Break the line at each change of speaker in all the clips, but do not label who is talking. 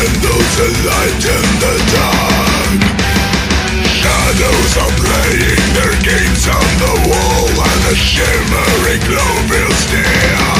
Candles light the dark Shadows are playing their games on the wall And a shimmering glow fills the air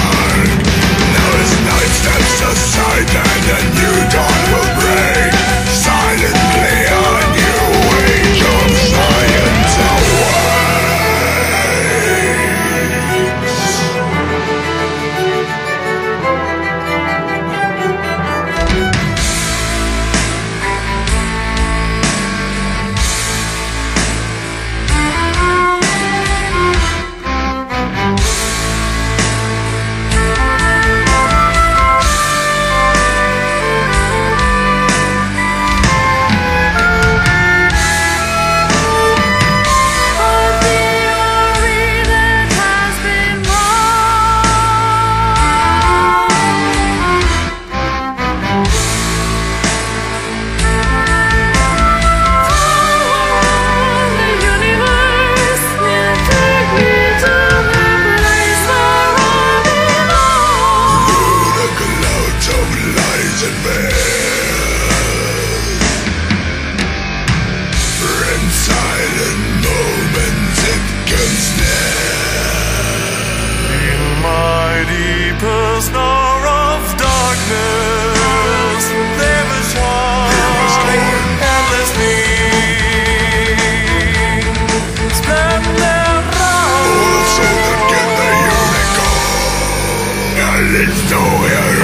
nowhere.